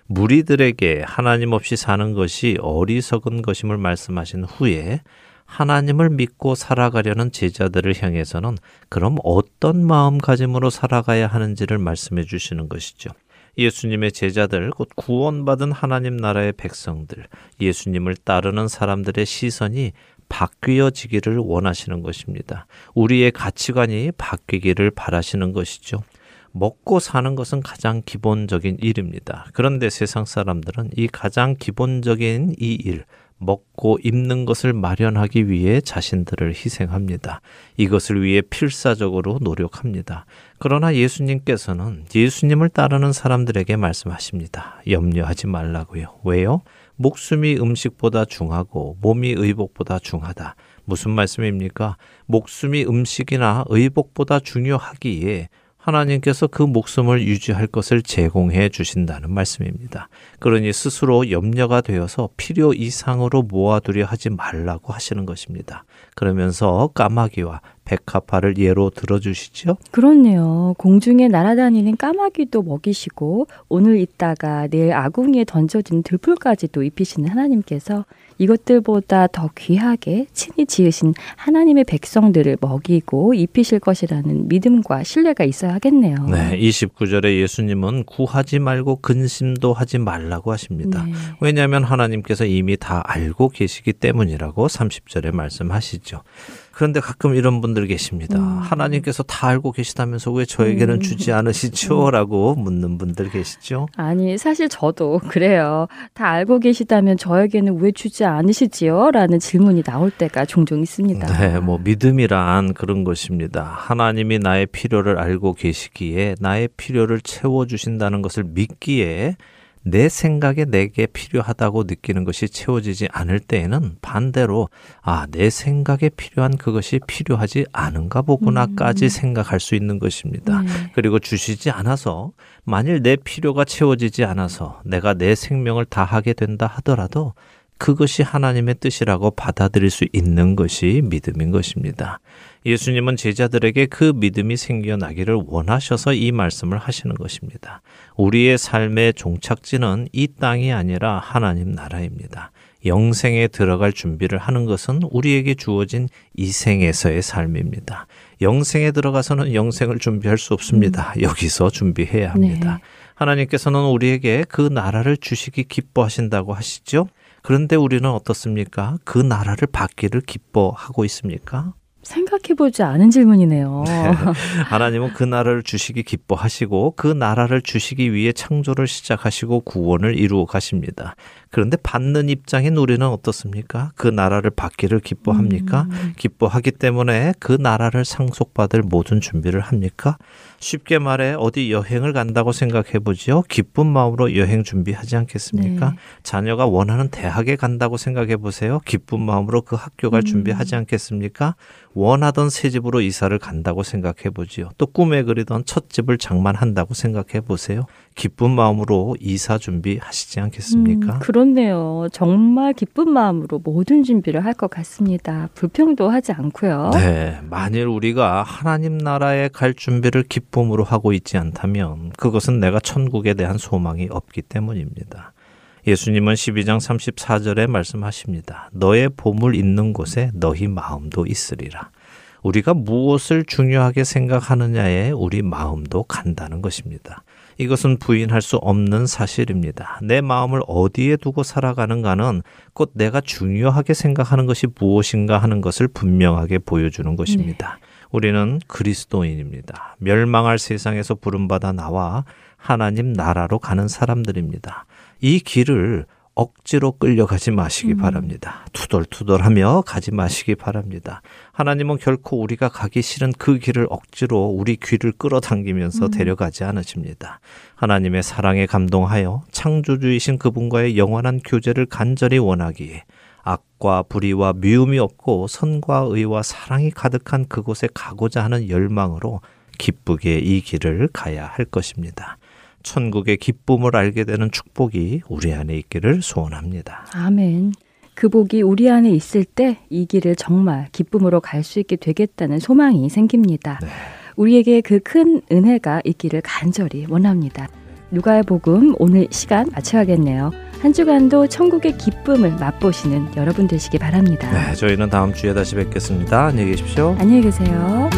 무리들에게 하나님 없이 사는 것이 어리석은 것임을 말씀하신 후에 하나님을 믿고 살아가려는 제자들을 향해서는 그럼 어떤 마음가짐으로 살아가야 하는지를 말씀해 주시는 것이죠. 예수님의 제자들, 곧 구원받은 하나님 나라의 백성들, 예수님을 따르는 사람들의 시선이 바뀌어지기를 원하시는 것입니다. 우리의 가치관이 바뀌기를 바라시는 것이죠. 먹고 사는 것은 가장 기본적인 일입니다. 그런데 세상 사람들은 이 가장 기본적인 이 일, 먹고 입는 것을 마련하기 위해 자신들을 희생합니다. 이것을 위해 필사적으로 노력합니다. 그러나 예수님께서는 예수님을 따르는 사람들에게 말씀하십니다. 염려하지 말라고요. 왜요? 목숨이 음식보다 중하고 몸이 의복보다 중하다. 무슨 말씀입니까? 목숨이 음식이나 의복보다 중요하기에 하나님께서 그 목숨을 유지할 것을 제공해 주신다는 말씀입니다. 그러니 스스로 염려가 되어서 필요 이상으로 모아두려 하지 말라고 하시는 것입니다. 그러면서 까마귀와 백합화를 예로 들어주시죠. 그렇네요. 공중에 날아다니는 까마귀도 먹이시고 오늘 있다가 내일 아궁이에 던져진 들풀까지도 입히시는 하나님께서 이것들보다 더 귀하게 친히 지으신 하나님의 백성들을 먹이고 입히실 것이라는 믿음과 신뢰가 있어야 하겠네요. 네, 29절에 예수님은 구하지 말고 근심도 하지 말라고 하십니다. 네. 왜냐하면 하나님께서 이미 다 알고 계시기 때문이라고 30절에 말씀하시죠. 그런데 가끔 이런 분들 계십니다. 음. 하나님께서 다 알고 계시다면서 왜 저에게는 음. 주지 않으시죠? 라고 묻는 분들 계시죠. 아니, 사실 저도 그래요. 다 알고 계시다면 저에게는 왜 주지 않으시지요? 라는 질문이 나올 때가 종종 있습니다. 네, 뭐 믿음이란 그런 것입니다. 하나님이 나의 필요를 알고 계시기에 나의 필요를 채워 주신다는 것을 믿기에 내 생각에 내게 필요하다고 느끼는 것이 채워지지 않을 때에는 반대로 아, 내 생각에 필요한 그것이 필요하지 않은가 보구나까지 생각할 수 있는 것입니다. 네. 그리고 주시지 않아서 만일 내 필요가 채워지지 않아서 내가 내 생명을 다하게 된다 하더라도 그것이 하나님의 뜻이라고 받아들일 수 있는 것이 믿음인 것입니다. 예수님은 제자들에게 그 믿음이 생겨나기를 원하셔서 이 말씀을 하시는 것입니다. 우리의 삶의 종착지는 이 땅이 아니라 하나님 나라입니다. 영생에 들어갈 준비를 하는 것은 우리에게 주어진 이 생에서의 삶입니다. 영생에 들어가서는 영생을 준비할 수 없습니다. 여기서 준비해야 합니다. 네. 하나님께서는 우리에게 그 나라를 주시기 기뻐하신다고 하시죠? 그런데 우리는 어떻습니까? 그 나라를 받기를 기뻐하고 있습니까? 생각해보지 않은 질문이네요. (laughs) 하나님은 그 나라를 주시기 기뻐하시고 그 나라를 주시기 위해 창조를 시작하시고 구원을 이루어 가십니다. 그런데 받는 입장인 우리는 어떻습니까? 그 나라를 받기를 기뻐합니까? 음. 기뻐하기 때문에 그 나라를 상속받을 모든 준비를 합니까? 쉽게 말해 어디 여행을 간다고 생각해 보지요. 기쁜 마음으로 여행 준비하지 않겠습니까? 네. 자녀가 원하는 대학에 간다고 생각해 보세요. 기쁜 마음으로 그 학교 갈 음. 준비하지 않겠습니까? 원하던 새 집으로 이사를 간다고 생각해 보지요. 또 꿈에 그리던 첫 집을 장만한다고 생각해 보세요. 기쁜 마음으로 이사 준비하시지 않겠습니까? 음, 그렇네요. 정말 기쁜 마음으로 모든 준비를 할 것 같습니다. 불평도 하지 않고요. 네, 만일 우리가 하나님 나라에 갈 준비를 기쁨으로 하고 있지 않다면 그것은 내가 천국에 대한 소망이 없기 때문입니다. 예수님은 12장 34절에 말씀하십니다. 너의 보물 있는 곳에 너희 마음도 있으리라. 우리가 무엇을 중요하게 생각하느냐에 우리 마음도 간다는 것입니다. 이것은 부인할 수 없는 사실입니다. 내 마음을 어디에 두고 살아가는가는 곧 내가 중요하게 생각하는 것이 무엇인가 하는 것을 분명하게 보여주는 것입니다. 우리는 그리스도인입니다. 멸망할 세상에서 부름받아 나와 하나님 나라로 가는 사람들입니다. 이 길을 억지로 끌려가지 마시기 바랍니다. 투덜투덜하며 가지 마시기 바랍니다. 하나님은 결코 우리가 가기 싫은 그 길을 억지로 우리 귀를 끌어당기면서 데려가지 않으십니다. 하나님의 사랑에 감동하여 창조주이신 그분과의 영원한 교제를 간절히 원하기에 악과 불의와 미움이 없고 선과 의와 사랑이 가득한 그곳에 가고자 하는 열망으로 기쁘게 이 길을 가야 할 것입니다. 천국의 기쁨을 알게 되는 축복이 우리 안에 있기를 소원합니다. 아멘. 그 복이 우리 안에 있을 때 이 길을 정말 기쁨으로 갈 수 있게 되겠다는 소망이 생깁니다. 네. 우리에게 그 큰 은혜가 있기를 간절히 원합니다. 누가의 복음 오늘 시간 마쳐야겠네요. 한 주간도 천국의 기쁨을 맛보시는 여러분 되시기 바랍니다. 네, 저희는 다음 주에 다시 뵙겠습니다. 안녕히 계십시오. 안녕히 계세요.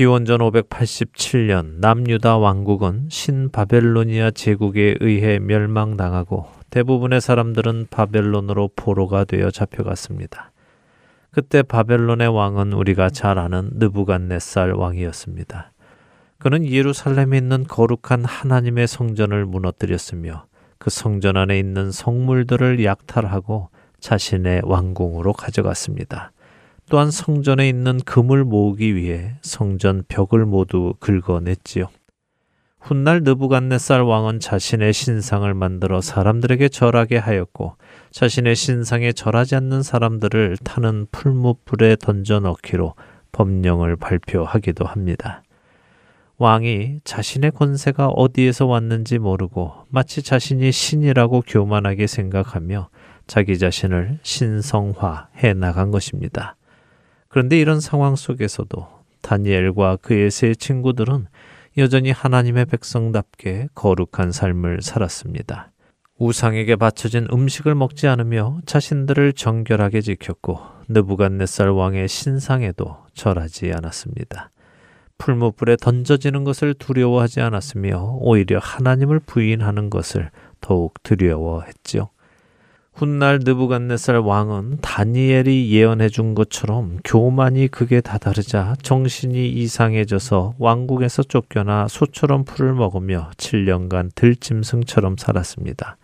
기원전 587년 남유다 왕국은 신바벨로니아 제국에 의해 멸망당하고 대부분의 사람들은 바벨론으로 포로가 되어 잡혀갔습니다. 그때 바벨론의 왕은 우리가 잘 아는 느부갓네살 왕이었습니다. 그는 예루살렘에 있는 거룩한 하나님의 성전을 무너뜨렸으며 그 성전 안에 있는 성물들을 약탈하고 자신의 왕궁으로 가져갔습니다. 또한 성전에 있는 금을 모으기 위해 성전 벽을 모두 긁어냈지요. 훗날 느부갓네살 왕은 자신의 신상을 만들어 사람들에게 절하게 하였고 자신의 신상에 절하지 않는 사람들을 타는 풀무불에 던져 넣기로 법령을 발표하기도 합니다. 왕이 자신의 권세가 어디에서 왔는지 모르고 마치 자신이 신이라고 교만하게 생각하며 자기 자신을 신성화해 나간 것입니다. 그런데 이런 상황 속에서도 다니엘과 그의 세 친구들은 여전히 하나님의 백성답게 거룩한 삶을 살았습니다. 우상에게 바쳐진 음식을 먹지 않으며 자신들을 정결하게 지켰고 느부갓네살 왕의 신상에도 절하지 않았습니다. 풀무불에 던져지는 것을 두려워하지 않았으며 오히려 하나님을 부인하는 것을 더욱 두려워했지요. 훗날 느부갓네살 왕은 다니엘이 예언해 준 것처럼 교만이 극에 다다르자 정신이 이상해져서 왕국에서 쫓겨나 소처럼 풀을 먹으며 7년간 들짐승처럼 살았습니다.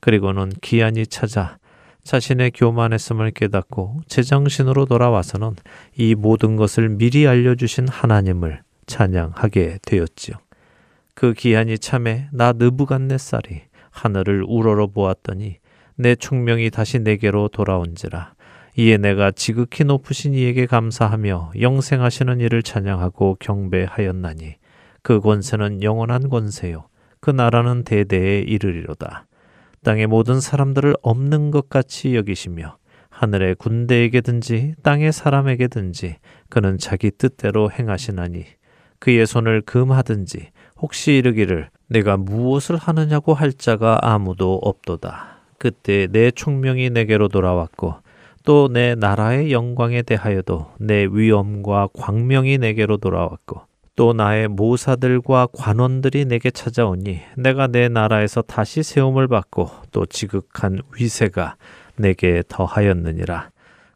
그리고는 기한이 찾아 자신의 교만했음을 깨닫고 제정신으로 돌아와서는 이 모든 것을 미리 알려주신 하나님을 찬양하게 되었지요. 그 기한이 참에 나 느부갓네살이 하늘을 우러러 보았더니 내 총명이 다시 내게로 돌아온지라. 이에 내가 지극히 높으신 이에게 감사하며 영생하시는 이를 찬양하고 경배하였나니. 그 권세는 영원한 권세요. 그 나라는 대대에 이르리로다. 땅의 모든 사람들을 없는 것 같이 여기시며 하늘의 군대에게든지 땅의 사람에게든지 그는 자기 뜻대로 행하시나니. 그의 손을 금하든지 혹시 이르기를 내가 무엇을 하느냐고 할 자가 아무도 없도다. 그때 내 총명이 내게로 돌아왔고 또 내 나라의 영광에 대하여도 내 위엄과 광명이 내게로 돌아왔고 또 나의 모사들과 관원들이 내게 찾아오니 내가 내 나라에서 다시 세움을 받고 또 지극한 위세가 내게 더하였느니라.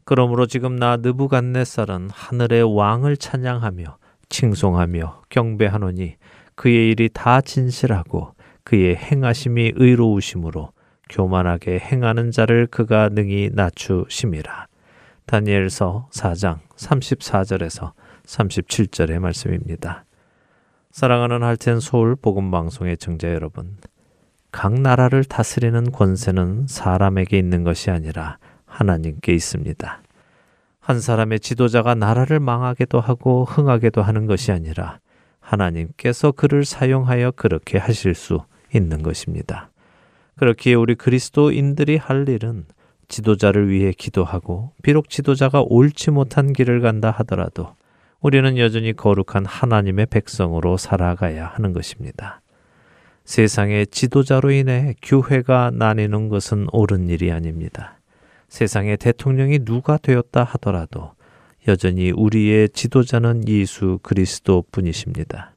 그러므로 지금 나 느부갓네살은 하늘의 왕을 찬양하며 칭송하며 경배하노니 그의 일이 다 진실하고 그의 행하심이 의로우심으로 교만하게 행하는 자를 그가 능히 낮추심이라. 다니엘서 4장 34절에서 37절의 말씀입니다. 사랑하는 할텐 서울 복음 방송의 청자 여러분. 각 나라를 다스리는 권세는 사람에게 있는 것이 아니라 하나님께 있습니다. 한 사람의 지도자가 나라를 망하게도 하고 흥하게도 하는 것이 아니라 하나님께서 그를 사용하여 그렇게 하실 수 있는 것입니다. 그렇기에 우리 그리스도인들이 할 일은 지도자를 위해 기도하고 비록 지도자가 옳지 못한 길을 간다 하더라도 우리는 여전히 거룩한 하나님의 백성으로 살아가야 하는 것입니다. 세상의 지도자로 인해 교회가 나뉘는 것은 옳은 일이 아닙니다. 세상의 대통령이 누가 되었다 하더라도 여전히 우리의 지도자는 예수 그리스도 뿐이십니다.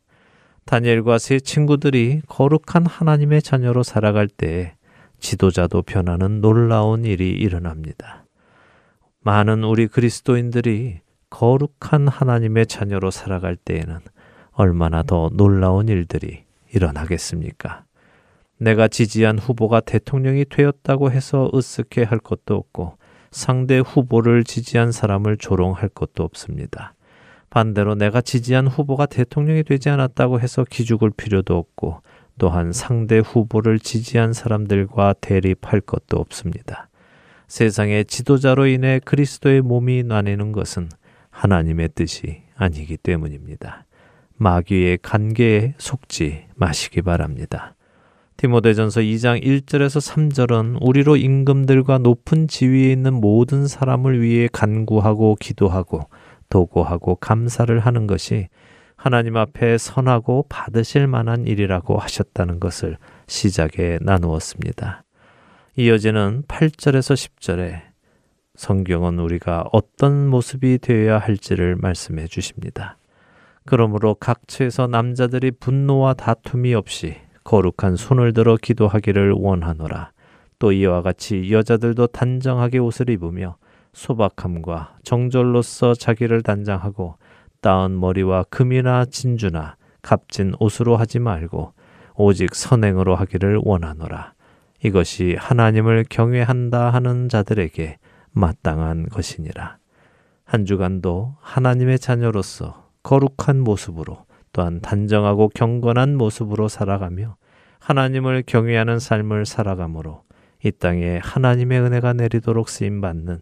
다니엘과 세 친구들이 거룩한 하나님의 자녀로 살아갈 때 지도자도 변하는 놀라운 일이 일어납니다. 많은 우리 그리스도인들이 거룩한 하나님의 자녀로 살아갈 때에는 얼마나 더 놀라운 일들이 일어나겠습니까? 내가 지지한 후보가 대통령이 되었다고 해서 으쓱해 할 것도 없고 상대 후보를 지지한 사람을 조롱할 것도 없습니다. 반대로 내가 지지한 후보가 대통령이 되지 않았다고 해서 기죽을 필요도 없고 또한 상대 후보를 지지한 사람들과 대립할 것도 없습니다. 세상의 지도자로 인해 그리스도의 몸이 나뉘는 것은 하나님의 뜻이 아니기 때문입니다. 마귀의 간계에 속지 마시기 바랍니다. 디모데전서 2장 1절에서 3절은 우리로 임금들과 높은 지위에 있는 모든 사람을 위해 간구하고 기도하고 도고하고 감사를 하는 것이 하나님 앞에 선하고 받으실 만한 일이라고 하셨다는 것을 시작에 나누었습니다. 이어지는 8절에서 10절에 성경은 우리가 어떤 모습이 되어야 할지를 말씀해 주십니다. 그러므로 각처에서 남자들이 분노와 다툼이 없이 거룩한 손을 들어 기도하기를 원하노라. 또 이와 같이 여자들도 단정하게 옷을 입으며 소박함과 정절로서 자기를 단장하고 따은 머리와 금이나 진주나 값진 옷으로 하지 말고 오직 선행으로 하기를 원하노라. 이것이 하나님을 경외한다 하는 자들에게 마땅한 것이니라. 한 주간도 하나님의 자녀로서 거룩한 모습으로 또한 단정하고 경건한 모습으로 살아가며 하나님을 경외하는 삶을 살아가므로 이 땅에 하나님의 은혜가 내리도록 쓰임 받는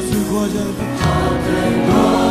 헛된 것을